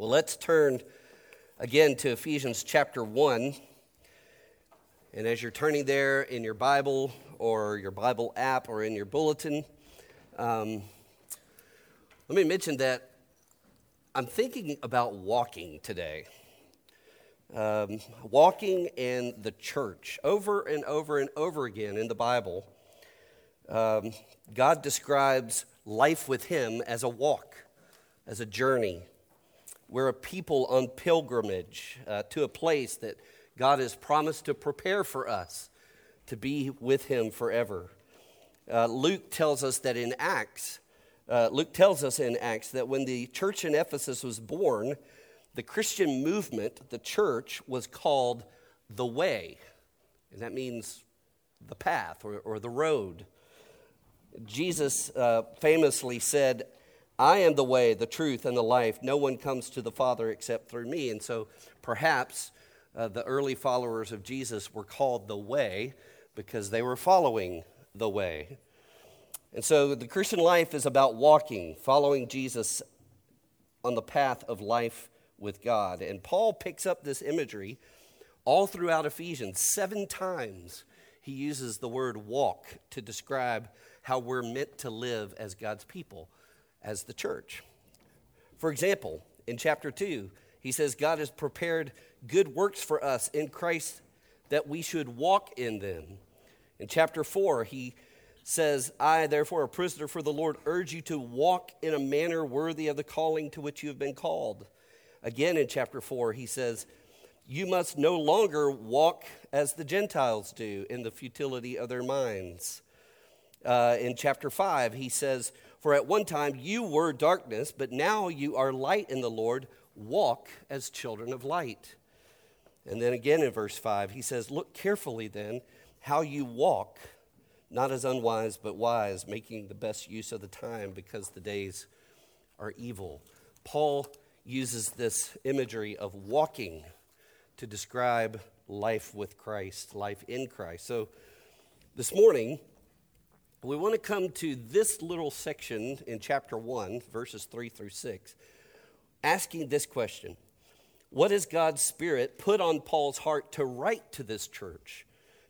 Well, let's turn again to Ephesians chapter 1. And as you're turning there in your Bible or your Bible app or in your bulletin, um, let me mention that I'm thinking about walking today. Um, walking in the church over and over and over again in the Bible. Um, God describes life with Him as a walk, as a journey. We're a people on pilgrimage uh, to a place that God has promised to prepare for us to be with Him forever. Uh, Luke tells us that in Acts, uh, Luke tells us in Acts that when the church in Ephesus was born, the Christian movement, the church, was called the way. And that means the path or, or the road. Jesus uh, famously said, I am the way, the truth, and the life. No one comes to the Father except through me. And so perhaps uh, the early followers of Jesus were called the way because they were following the way. And so the Christian life is about walking, following Jesus on the path of life with God. And Paul picks up this imagery all throughout Ephesians. Seven times he uses the word walk to describe how we're meant to live as God's people as the church. For example, in chapter 2, he says, God has prepared good works for us in Christ that we should walk in them. In chapter 4, he says, I, therefore, a prisoner for the Lord, urge you to walk in a manner worthy of the calling to which you have been called. Again, in chapter 4, he says, You must no longer walk as the Gentiles do in the futility of their minds. Uh, in chapter 5, he says, for at one time you were darkness, but now you are light in the Lord. Walk as children of light. And then again in verse 5, he says, Look carefully then how you walk, not as unwise, but wise, making the best use of the time because the days are evil. Paul uses this imagery of walking to describe life with Christ, life in Christ. So this morning, we want to come to this little section in chapter 1, verses 3 through 6, asking this question What has God's Spirit put on Paul's heart to write to this church,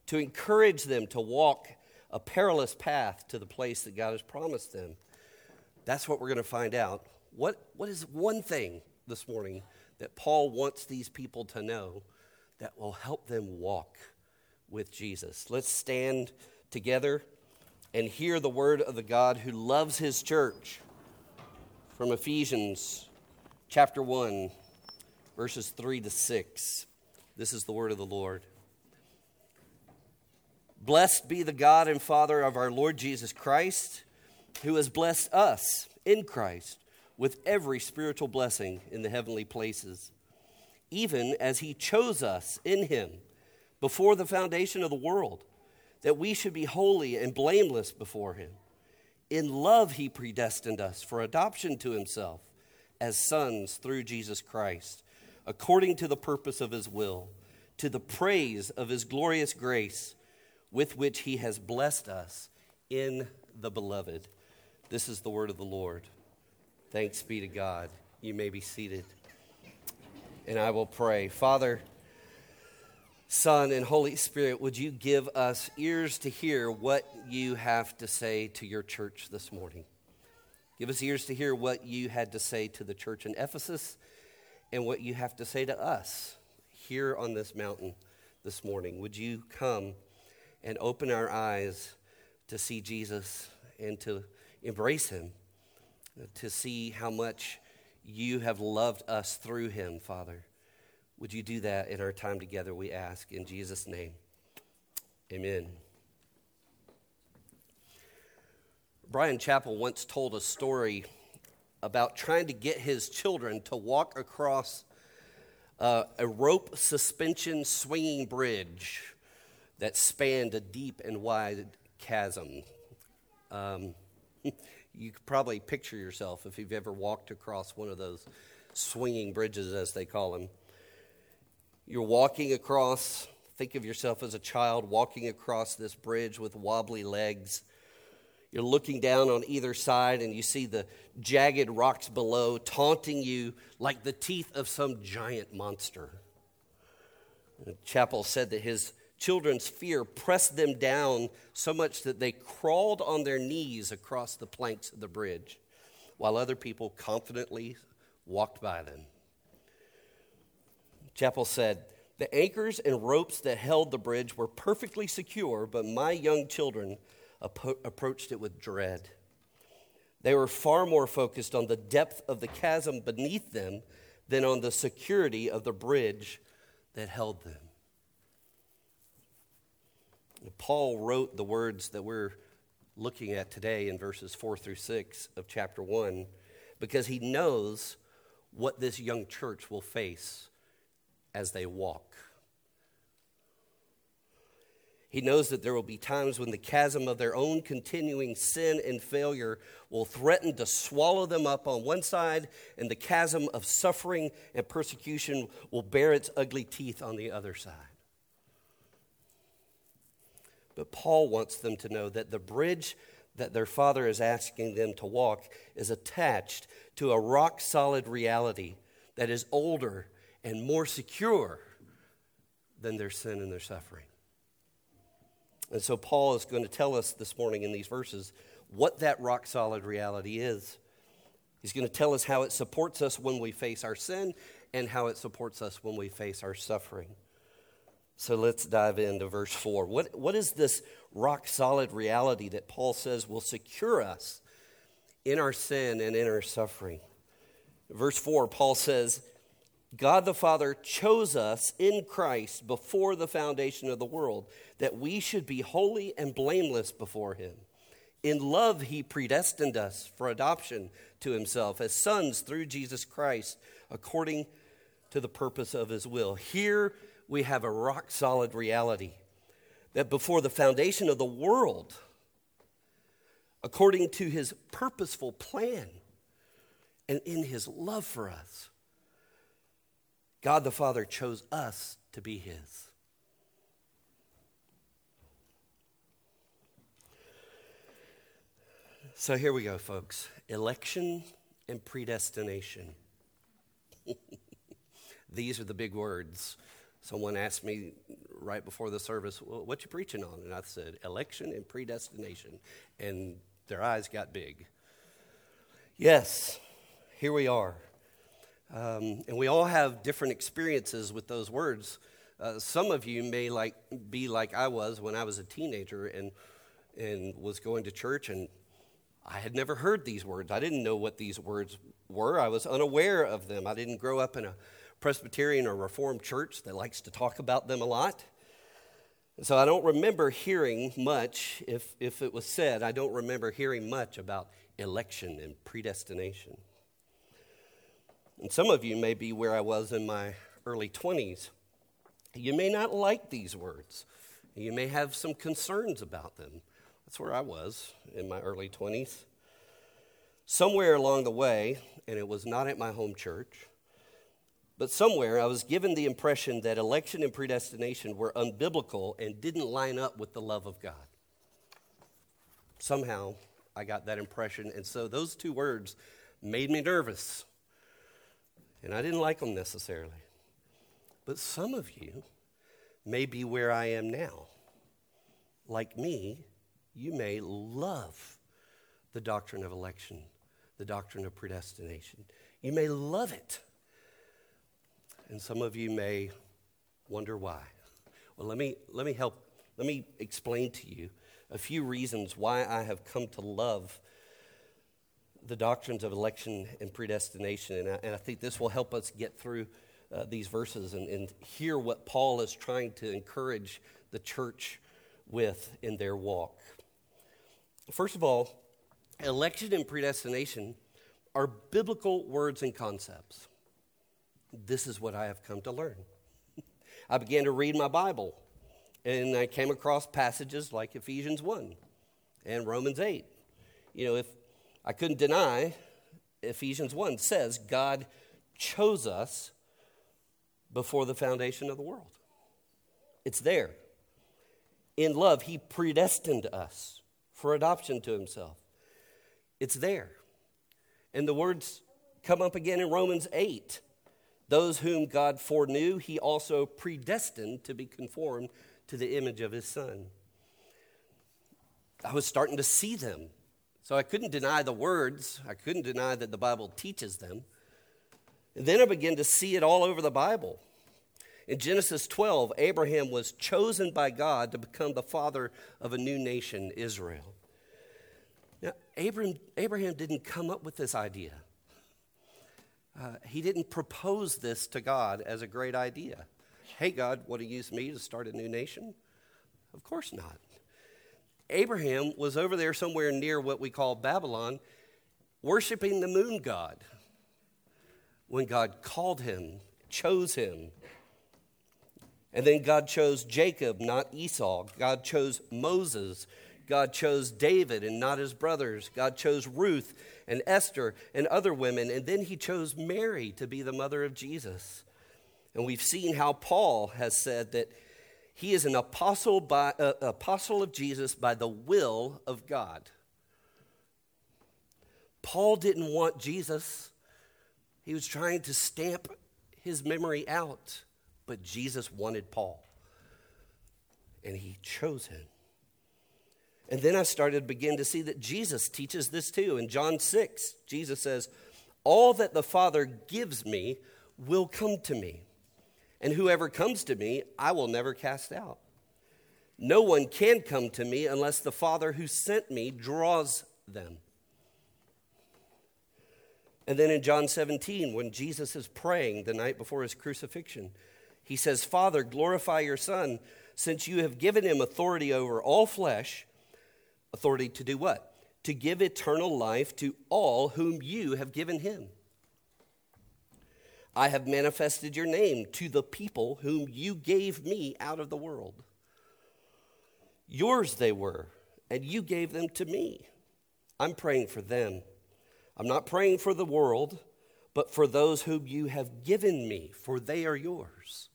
to encourage them to walk a perilous path to the place that God has promised them? That's what we're going to find out. What, what is one thing this morning that Paul wants these people to know that will help them walk with Jesus? Let's stand together and hear the word of the God who loves his church from Ephesians chapter 1, verses 3 to 6. This is the word of the Lord. Blessed be the God and Father of our Lord Jesus Christ, who has blessed us in Christ with every spiritual blessing in the heavenly places, even as he chose us in him before the foundation of the world that we should be holy and blameless before Him. In love, He predestined us for adoption to Himself as sons through Jesus Christ, according to the purpose of His will, to the praise of His glorious grace, with which He has blessed us in the Beloved. This is the word of the Lord. Thanks be to God. You may be seated. And I will pray. Father, Son, and Holy Spirit, would you give us ears to hear what you have to say to your church this morning? Give us ears to hear what you had to say to the church in Ephesus and what you have to say to us here on this mountain this morning. Would you come and open our eyes to see Jesus and to embrace him, to see how much you have loved us through him, Father? Would you do that in our time together, we ask, in Jesus' name? Amen. Bryan Chapell once told a story about trying to get his children to walk across uh, a rope suspension swinging bridge that spanned a deep and wide chasm. Um, you could probably picture yourself if you've ever walked across one of those swinging bridges, as they call them. You're walking across, think of yourself as a child walking across this bridge with wobbly legs. You're looking down on either side and you see the jagged rocks below taunting you like the teeth of some giant monster. Chapell said that his children's fear pressed them down so much that they crawled on their knees across the planks of the bridge, while other people confidently walked by them. Chapell said, The anchors and ropes that held the bridge were perfectly secure, but my young children approached it with dread. They were far more focused on the depth of the chasm beneath them than on the security of the bridge that held them. Paul wrote the words that we're looking at today in verses 4 through 6 of chapter 1 because he knows what this young church will face as they walk. He knows that there will be times when the chasm of their own continuing sin and failure will threaten to swallow them up on one side, and the chasm of suffering and persecution will bear its ugly teeth on the other side. But Paul wants them to know that the bridge that their father is asking them to walk is attached to a rock solid reality that is older and more secure than their sin and their suffering. And so, Paul is going to tell us this morning in these verses what that rock solid reality is. He's going to tell us how it supports us when we face our sin and how it supports us when we face our suffering. So let's dive into verse 4. What, what is this rock solid reality that Paul says will secure us in our sin and in our suffering? Verse 4, Paul says, God the Father chose us in Christ before the foundation of the world, that we should be holy and blameless before Him. In love, He predestined us for adoption to Himself as sons through Jesus Christ, according to the purpose of His will. Here we have a rock solid reality that before the foundation of the world, according to His purposeful plan and in His love for us, God the Father chose us to be His. So here we go, folks election and predestination. These are the big words. Someone asked me right before the service, well, what you preaching on? And I said, election and predestination. And their eyes got big. Yes, here we are. Um, and we all have different experiences with those words. Uh, some of you may like be like I was when I was a teenager and and was going to church and I had never heard these words. I didn't know what these words were. I was unaware of them. I didn't grow up in a Presbyterian or Reformed church that likes to talk about them a lot. So I don't remember hearing much, if, if it was said, I don't remember hearing much about election and predestination. And some of you may be where I was in my early 20s. You may not like these words. You may have some concerns about them. That's where I was in my early 20s. Somewhere along the way, and it was not at my home church, but somewhere I was given the impression that election and predestination were unbiblical and didn't line up with the love of God. Somehow I got that impression, and so those two words made me nervous and I didn't like them necessarily. But some of you may be where I am now. Like me, you may love the doctrine of election, the doctrine of predestination. You may love it. And some of you may wonder why. Well, let me, let me help, let me explain to you a few reasons why I have come to love the doctrines of election and predestination. And I, and I think this will help us get through uh, these verses and, and hear what Paul is trying to encourage the church with in their walk. First of all, election and predestination are biblical words and concepts. This is what I have come to learn. I began to read my Bible, and I came across passages like Ephesians 1 and Romans 8. You know, if I couldn't deny Ephesians 1 says God chose us before the foundation of the world. It's there. In love, He predestined us for adoption to himself. It's there. And the words come up again in Romans 8. Those whom God foreknew, he also predestined to be conformed to the image of his son. I was starting to see them. So I couldn't deny the words, I couldn't deny that the Bible teaches them. And then I began to see it all over the Bible. In Genesis 12, Abraham was chosen by God to become the father of a new nation, Israel. Now, Abraham, Abraham didn't come up with this idea. Uh, he didn't propose this to God as a great idea. Hey, God, want to use me to start a new nation? Of course not. Abraham was over there somewhere near what we call Babylon, worshiping the moon god when God called him, chose him. And then God chose Jacob, not Esau. God chose Moses. God chose David and not his brothers. God chose Ruth and Esther and other women. And then he chose Mary to be the mother of Jesus. And we've seen how Paul has said that he is an apostle, by, uh, apostle of Jesus by the will of God. Paul didn't want Jesus, he was trying to stamp his memory out, but Jesus wanted Paul. And he chose him. And then I started to begin to see that Jesus teaches this too. In John 6, Jesus says, All that the Father gives me will come to me and whoever comes to me, I will never cast out. No one can come to me unless the Father who sent me draws them. And then in John 17, when Jesus is praying the night before his crucifixion, he says, Father, glorify your Son, since you have given him authority over all flesh. Authority to do what? To give eternal life to all whom you have given him. I have manifested your name to the people whom you gave me out of the world. Yours they were, and you gave them to me. I'm praying for them. I'm not praying for the world, but for those whom you have given me, for they are yours.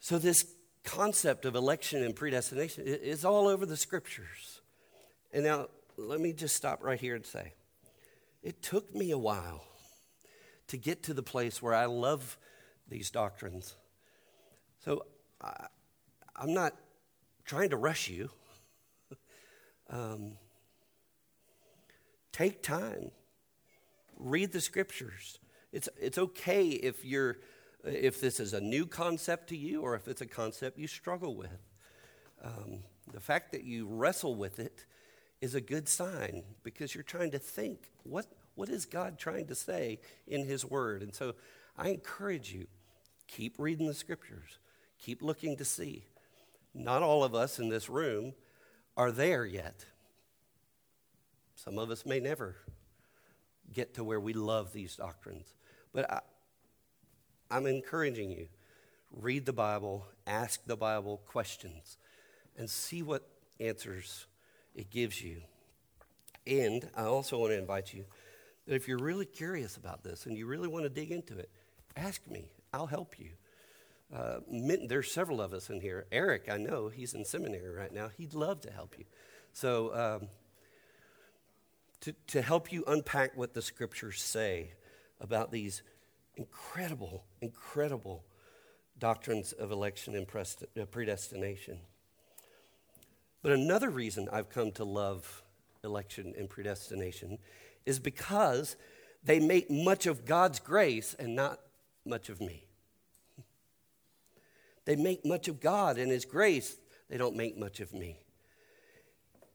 So, this concept of election and predestination is all over the scriptures. And now, let me just stop right here and say it took me a while to get to the place where I love these doctrines. So I, am not trying to rush you. um, take time, read the scriptures. It's, it's okay if you're if this is a new concept to you or if it's a concept you struggle with. Um, the fact that you wrestle with it is a good sign because you're trying to think what, what is God trying to say in His Word? And so I encourage you keep reading the scriptures, keep looking to see. Not all of us in this room are there yet. Some of us may never get to where we love these doctrines. But I, I'm encouraging you read the Bible, ask the Bible questions, and see what answers it gives you. And I also want to invite you if you're really curious about this and you really want to dig into it, ask me. I'll help you. Uh, there's several of us in here. Eric, I know, he's in seminary right now. He'd love to help you. So, um, to, to help you unpack what the scriptures say about these incredible, incredible doctrines of election and uh, predestination. But another reason I've come to love election and predestination is because they make much of God's grace and not much of me. They make much of God and His grace, they don't make much of me.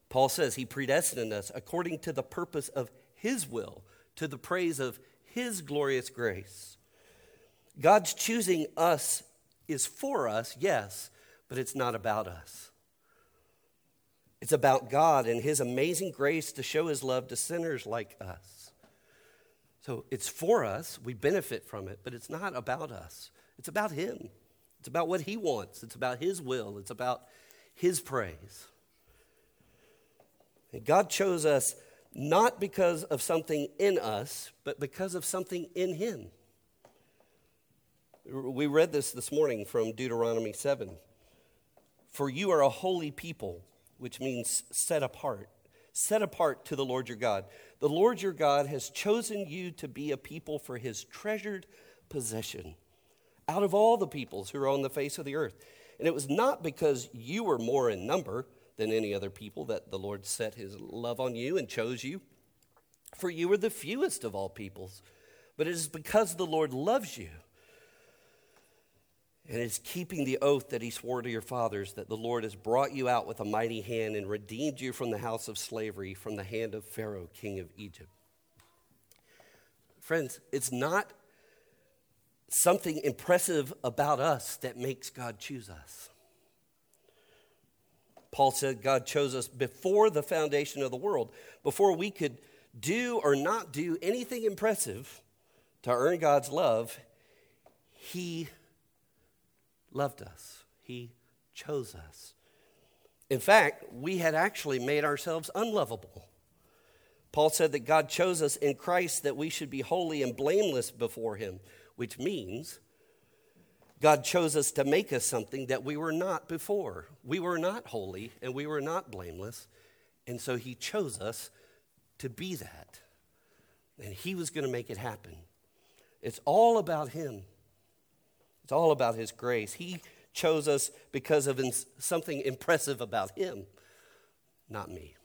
Paul says He predestined us according to the purpose of His will, to the praise of His glorious grace. God's choosing us is for us, yes, but it's not about us. It's about God and His amazing grace to show His love to sinners like us. So it's for us, we benefit from it, but it's not about us. It's about Him. It's about what He wants, it's about His will, it's about His praise. And God chose us not because of something in us, but because of something in Him. We read this this morning from Deuteronomy 7. For you are a holy people which means set apart. Set apart to the Lord your God. The Lord your God has chosen you to be a people for his treasured possession out of all the peoples who are on the face of the earth. And it was not because you were more in number than any other people that the Lord set his love on you and chose you, for you were the fewest of all peoples. But it is because the Lord loves you and is keeping the oath that he swore to your fathers that the Lord has brought you out with a mighty hand and redeemed you from the house of slavery, from the hand of Pharaoh, king of Egypt. Friends, it's not something impressive about us that makes God choose us. Paul said God chose us before the foundation of the world, before we could do or not do anything impressive to earn God's love. He loved us, He chose us. In fact, we had actually made ourselves unlovable. Paul said that God chose us in Christ that we should be holy and blameless before Him, which means God chose us to make us something that we were not before. We were not holy and we were not blameless, and so He chose us to be that. And He was going to make it happen. It's all about Him. It's all about His grace. He chose us because of something impressive about Him, not me.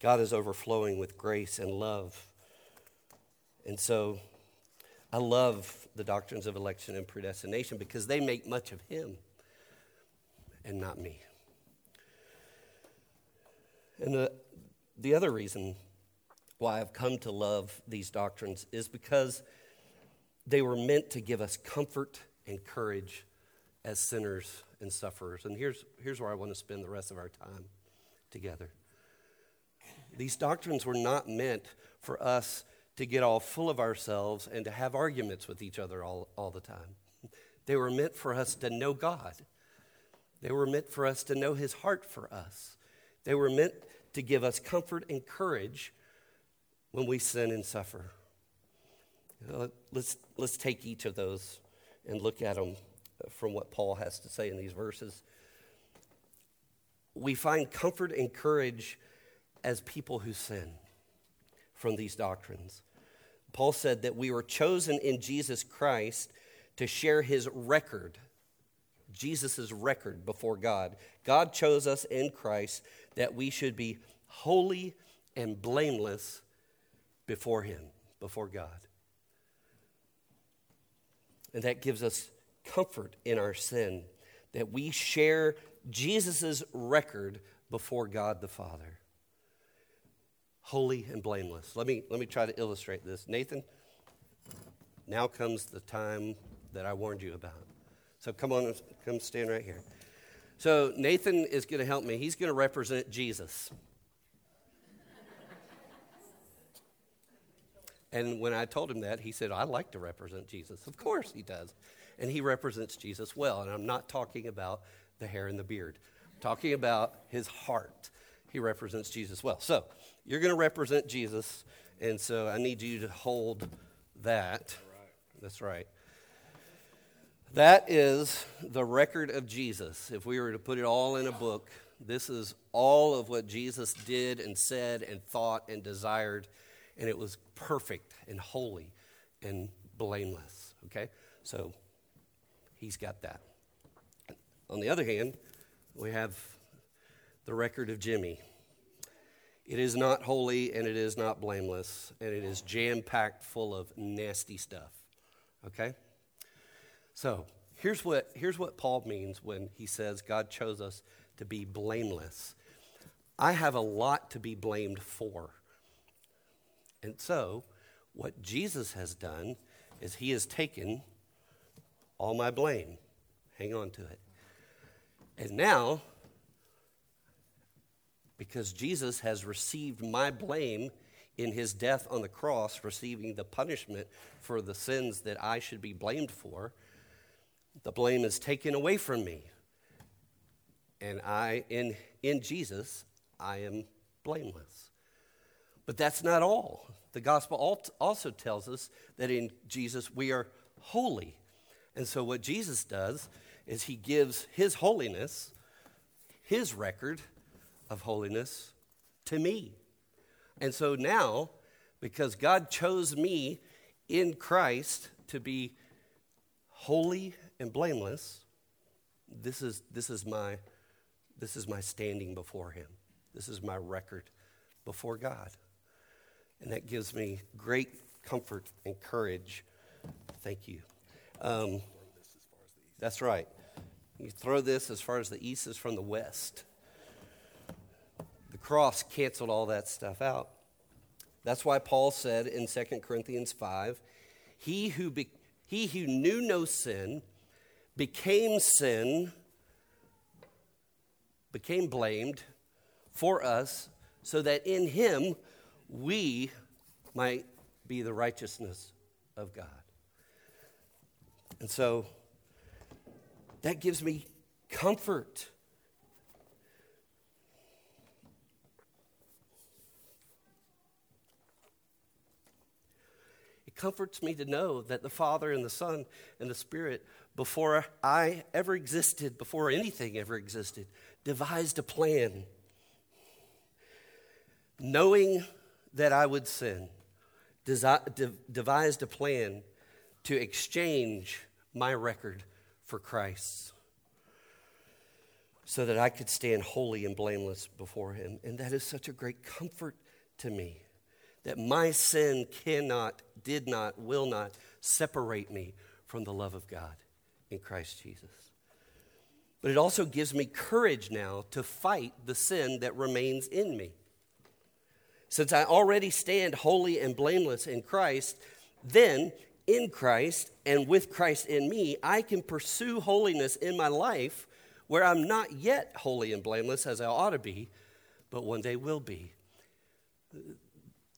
God is overflowing with grace and love. And so I love the doctrines of election and predestination because they make much of Him and not me. And the, the other reason why I've come to love these doctrines is because they were meant to give us comfort and courage as sinners and sufferers. And here's, here's where I want to spend the rest of our time together. These doctrines were not meant for us to get all full of ourselves and to have arguments with each other all, all the time. They were meant for us to know God. They were meant for us to know His heart for us. They were meant to give us comfort and courage when we sin and suffer. Let's, let's take each of those and look at them from what Paul has to say in these verses. We find comfort and courage as people who sin from these doctrines. Paul said that we were chosen in Jesus Christ to share his record, Jesus' record before God. God chose us in Christ that we should be holy and blameless before him, before God. And that gives us comfort in our sin, that we share Jesus' record before God the Father. Holy and blameless. Let me, let me try to illustrate this. Nathan, now comes the time that I warned you about. So come on, come stand right here. So Nathan is going to help me. He's going to represent Jesus. And when I told him that, he said, I like to represent Jesus. Of course he does. And he represents Jesus well. And I'm not talking about the hair and the beard, I'm talking about his heart. He represents Jesus well. So you're going to represent Jesus. And so I need you to hold that. That's right. That is the record of Jesus. If we were to put it all in a book, this is all of what Jesus did and said and thought and desired and it was perfect and holy and blameless. Okay? So he's got that. On the other hand, we have the record of Jimmy. It is not holy and it is not blameless, and it is jam packed full of nasty stuff. Okay? So here's what, here's what Paul means when he says God chose us to be blameless. I have a lot to be blamed for. And so, what Jesus has done is he has taken all my blame. Hang on to it. And now, because Jesus has received my blame in his death on the cross, receiving the punishment for the sins that I should be blamed for, the blame is taken away from me. And I, in, in Jesus, I am blameless. But that's not all. The gospel also tells us that in Jesus we are holy. And so, what Jesus does is he gives his holiness, his record of holiness to me. And so now, because God chose me in Christ to be holy and blameless, this is, this is, my, this is my standing before Him. This is my record before God. And that gives me great comfort and courage. Thank you. Um, that's right. You throw this as far as the east is from the west. The cross canceled all that stuff out. That's why Paul said in 2 Corinthians 5 he who, be, he who knew no sin became sin, became blamed for us, so that in him we might be the righteousness of God. And so that gives me comfort. It comforts me to know that the Father and the Son and the Spirit, before I ever existed, before anything ever existed, devised a plan. Knowing that I would sin, devised a plan to exchange my record for Christ's so that I could stand holy and blameless before Him. And that is such a great comfort to me that my sin cannot, did not, will not separate me from the love of God in Christ Jesus. But it also gives me courage now to fight the sin that remains in me. Since I already stand holy and blameless in Christ, then in Christ and with Christ in me, I can pursue holiness in my life where I'm not yet holy and blameless as I ought to be, but one day will be.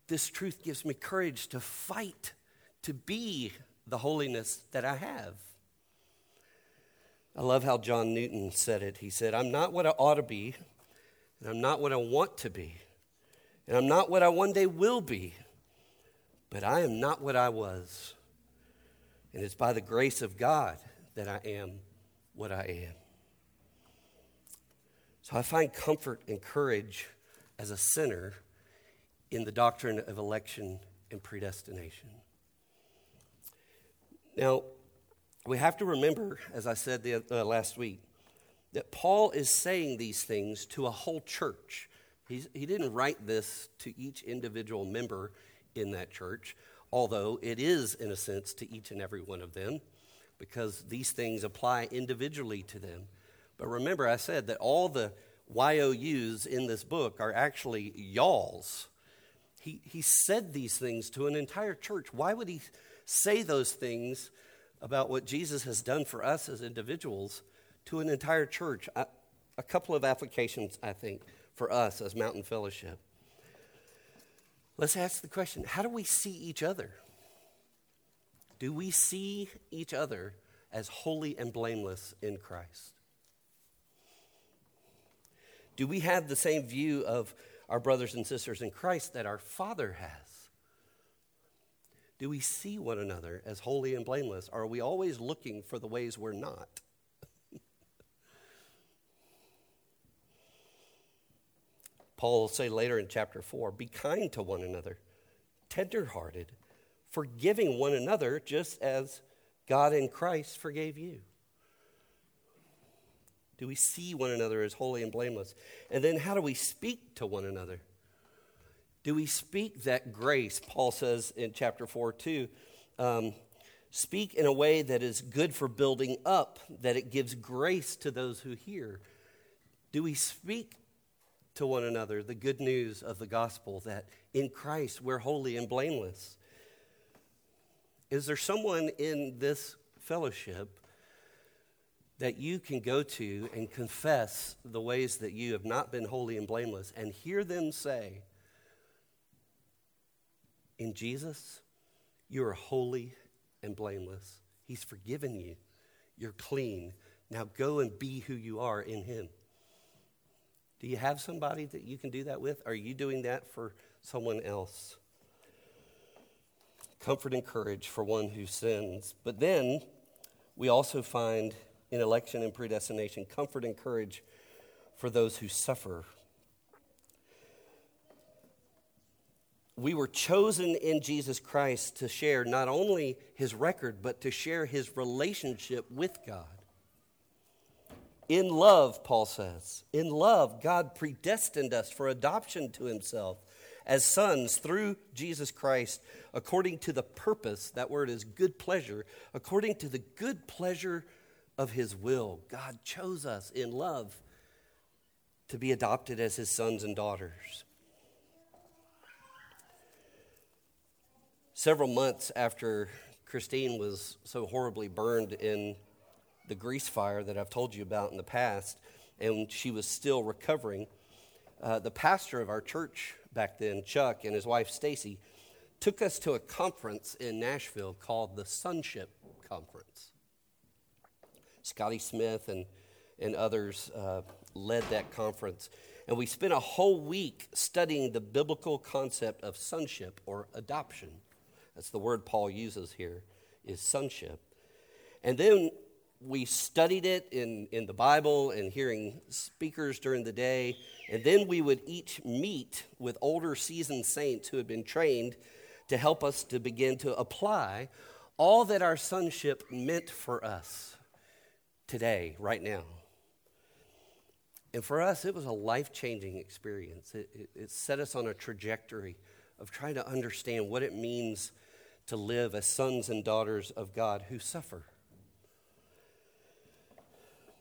This truth gives me courage to fight to be the holiness that I have. I love how John Newton said it. He said, I'm not what I ought to be, and I'm not what I want to be, and I'm not what I one day will be, but I am not what I was. And it's by the grace of God that I am what I am. So I find comfort and courage as a sinner in the doctrine of election and predestination. Now, we have to remember, as I said the, uh, last week, that Paul is saying these things to a whole church. He's, he didn't write this to each individual member in that church, although it is, in a sense, to each and every one of them, because these things apply individually to them. But remember, I said that all the YOUs in this book are actually y'alls. He, he said these things to an entire church. Why would he say those things about what Jesus has done for us as individuals to an entire church? I, a couple of applications, I think, for us as Mountain Fellowship. Let's ask the question how do we see each other? Do we see each other as holy and blameless in Christ? Do we have the same view of our brothers and sisters in Christ that our Father has? Do we see one another as holy and blameless? Or are we always looking for the ways we're not? Paul will say later in chapter 4 be kind to one another, tenderhearted, forgiving one another just as God in Christ forgave you. Do we see one another as holy and blameless? And then how do we speak to one another? Do we speak that grace? Paul says in chapter 4 too. Um, speak in a way that is good for building up, that it gives grace to those who hear. Do we speak to one another the good news of the gospel that in Christ we're holy and blameless. Is there someone in this fellowship that you can go to and confess the ways that you have not been holy and blameless and hear them say, In Jesus, you are holy and blameless. He's forgiven you. You're clean. Now go and be who you are in Him. Do you have somebody that you can do that with? Are you doing that for someone else? Comfort and courage for one who sins. But then we also find in election and predestination comfort and courage for those who suffer. We were chosen in Jesus Christ to share not only his record, but to share his relationship with God. In love, Paul says, in love, God predestined us for adoption to himself as sons through Jesus Christ, according to the purpose, that word is good pleasure, according to the good pleasure of his will. God chose us in love to be adopted as his sons and daughters. Several months after Christine was so horribly burned in the grease fire that I've told you about in the past, and she was still recovering, uh, the pastor of our church back then, Chuck, and his wife Stacy, took us to a conference in Nashville called the Sonship Conference. Scotty Smith and, and others uh, led that conference. And we spent a whole week studying the biblical concept of sonship or adoption. That's the word Paul uses here, is sonship. And then we studied it in, in the Bible and hearing speakers during the day. And then we would each meet with older seasoned saints who had been trained to help us to begin to apply all that our sonship meant for us today, right now. And for us, it was a life changing experience. It, it, it, set us on a trajectory of trying to understand what it means to live as sons and daughters of God who suffer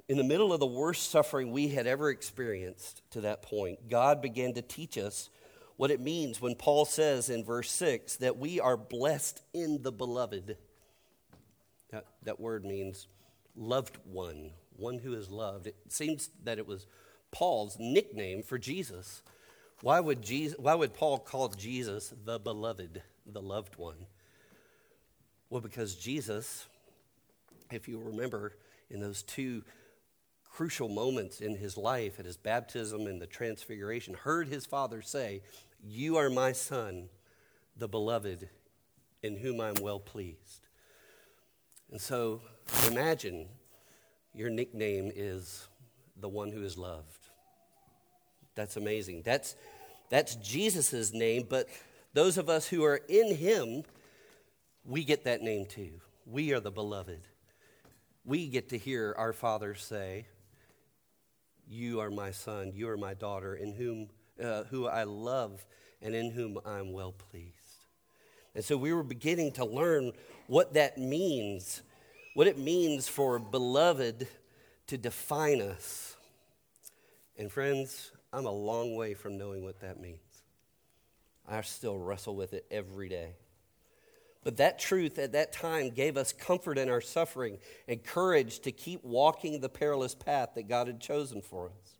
in the middle of the worst suffering we had ever experienced to that point, God began to teach us what it means when Paul says in verse 6 that we are blessed in the beloved. That, that word means loved one, one who is loved. It seems that it was Paul's nickname for Jesus. Why would, Jesus, why would Paul call Jesus the beloved, the loved one? Well, because Jesus, if you remember in those two crucial moments in his life at his baptism and the transfiguration, heard his father say, You are my son, the beloved, in whom I'm well pleased. And so imagine your nickname is the one who is loved. That's amazing. That's, that's Jesus' name, but those of us who are in him, we get that name too. We are the beloved. We get to hear our Father say, you are my son, you are my daughter, in whom uh, who I love and in whom I'm well pleased. And so we were beginning to learn what that means, what it means for beloved to define us. And friends, I'm a long way from knowing what that means. I still wrestle with it every day. But that truth at that time gave us comfort in our suffering and courage to keep walking the perilous path that God had chosen for us.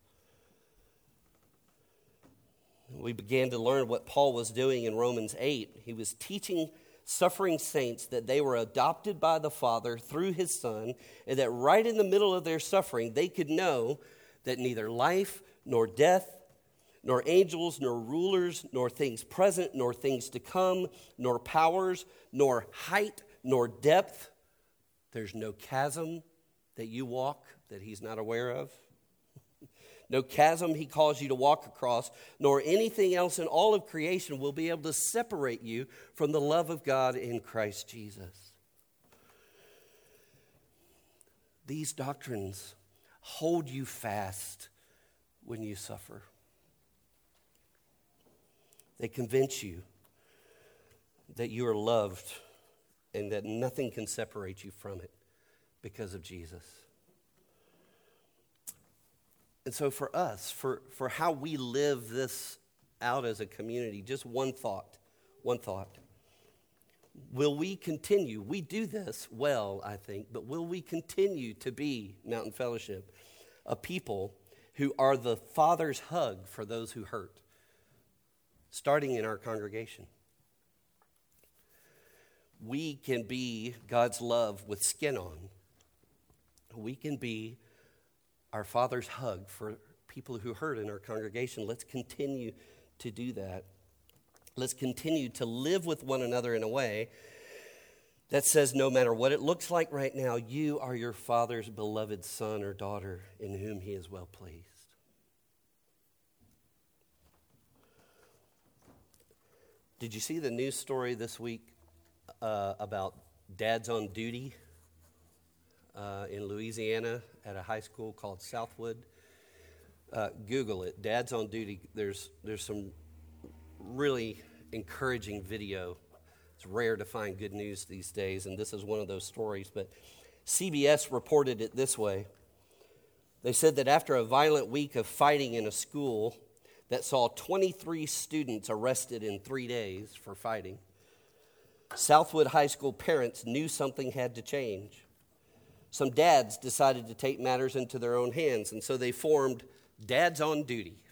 We began to learn what Paul was doing in Romans 8. He was teaching suffering saints that they were adopted by the Father through his Son, and that right in the middle of their suffering, they could know that neither life nor death nor angels, nor rulers, nor things present, nor things to come, nor powers, nor height, nor depth. There's no chasm that you walk that he's not aware of. no chasm he calls you to walk across, nor anything else in all of creation will be able to separate you from the love of God in Christ Jesus. These doctrines hold you fast when you suffer. They convince you that you are loved and that nothing can separate you from it because of Jesus. And so, for us, for, for how we live this out as a community, just one thought, one thought. Will we continue? We do this well, I think, but will we continue to be, Mountain Fellowship, a people who are the Father's hug for those who hurt? Starting in our congregation. We can be God's love with skin on. We can be our Father's hug for people who hurt in our congregation. Let's continue to do that. Let's continue to live with one another in a way that says no matter what it looks like right now, you are your Father's beloved son or daughter in whom He is well pleased. Did you see the news story this week uh, about dads on duty uh, in Louisiana at a high school called Southwood? Uh, Google it. Dads on duty. There's there's some really encouraging video. It's rare to find good news these days, and this is one of those stories. But CBS reported it this way. They said that after a violent week of fighting in a school that saw 23 students arrested in three days for fighting, Southwood High School parents knew something had to change. Some dads decided to take matters into their own hands, and so they formed Dads on Duty.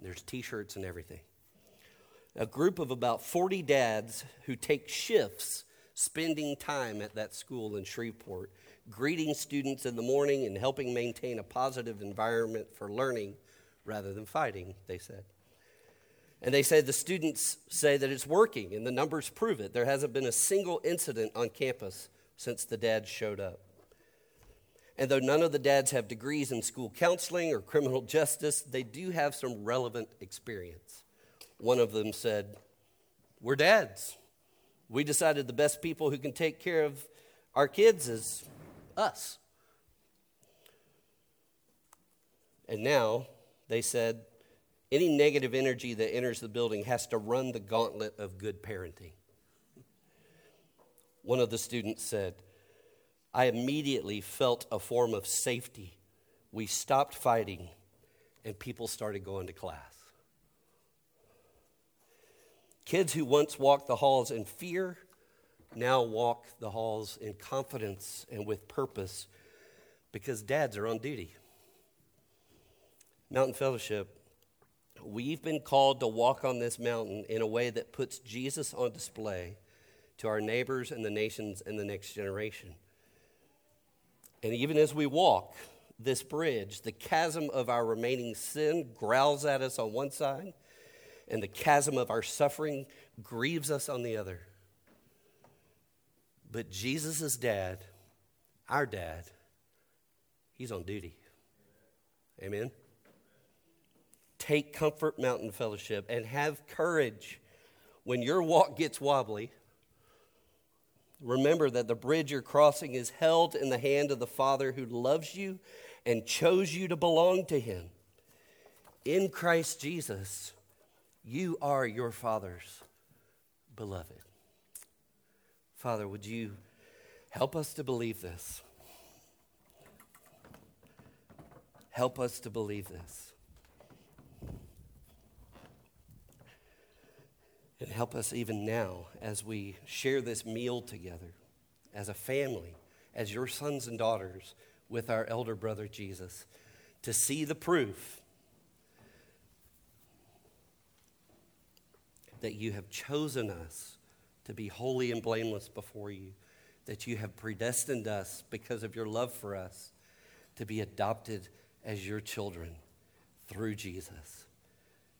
There's t shirts and everything. A group of about 40 dads who take shifts spending time at that school in Shreveport, greeting students in the morning and helping maintain a positive environment for learning rather than fighting, they said. And they said the students say that it's working, and the numbers prove it. There hasn't been a single incident on campus since the dads showed up. And though none of the dads have degrees in school counseling or criminal justice, they do have some relevant experience. One of them said, We're dads. We decided the best people who can take care of our kids is us. And now they said any negative energy that enters the building has to run the gauntlet of good parenting. One of the students said, I immediately felt a form of safety. We stopped fighting and people started going to class. Kids who once walked the halls in fear now walk the halls in confidence and with purpose because dads are on duty. Mountain Fellowship We've been called to walk on this mountain in a way that puts Jesus on display to our neighbors and the nations and the next generation. And even as we walk this bridge, the chasm of our remaining sin growls at us on one side, and the chasm of our suffering grieves us on the other. But Jesus' dad, our dad, he's on duty. Amen take comfort, Mountain Fellowship, and have courage when your walk gets wobbly. Remember that the bridge you're crossing is held in the hand of the Father who loves you and chose you to belong to Him. In Christ Jesus, you are your Father's beloved. Father, would you help us to believe this? Help us to believe this. And help us even now as we share this meal together as a family, as your sons and daughters with our elder brother Jesus, to see the proof that you have chosen us to be holy and blameless before you, that you have predestined us because of your love for us to be adopted as your children through Jesus.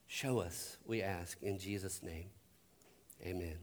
Show us, we ask, in Jesus' name. Amen.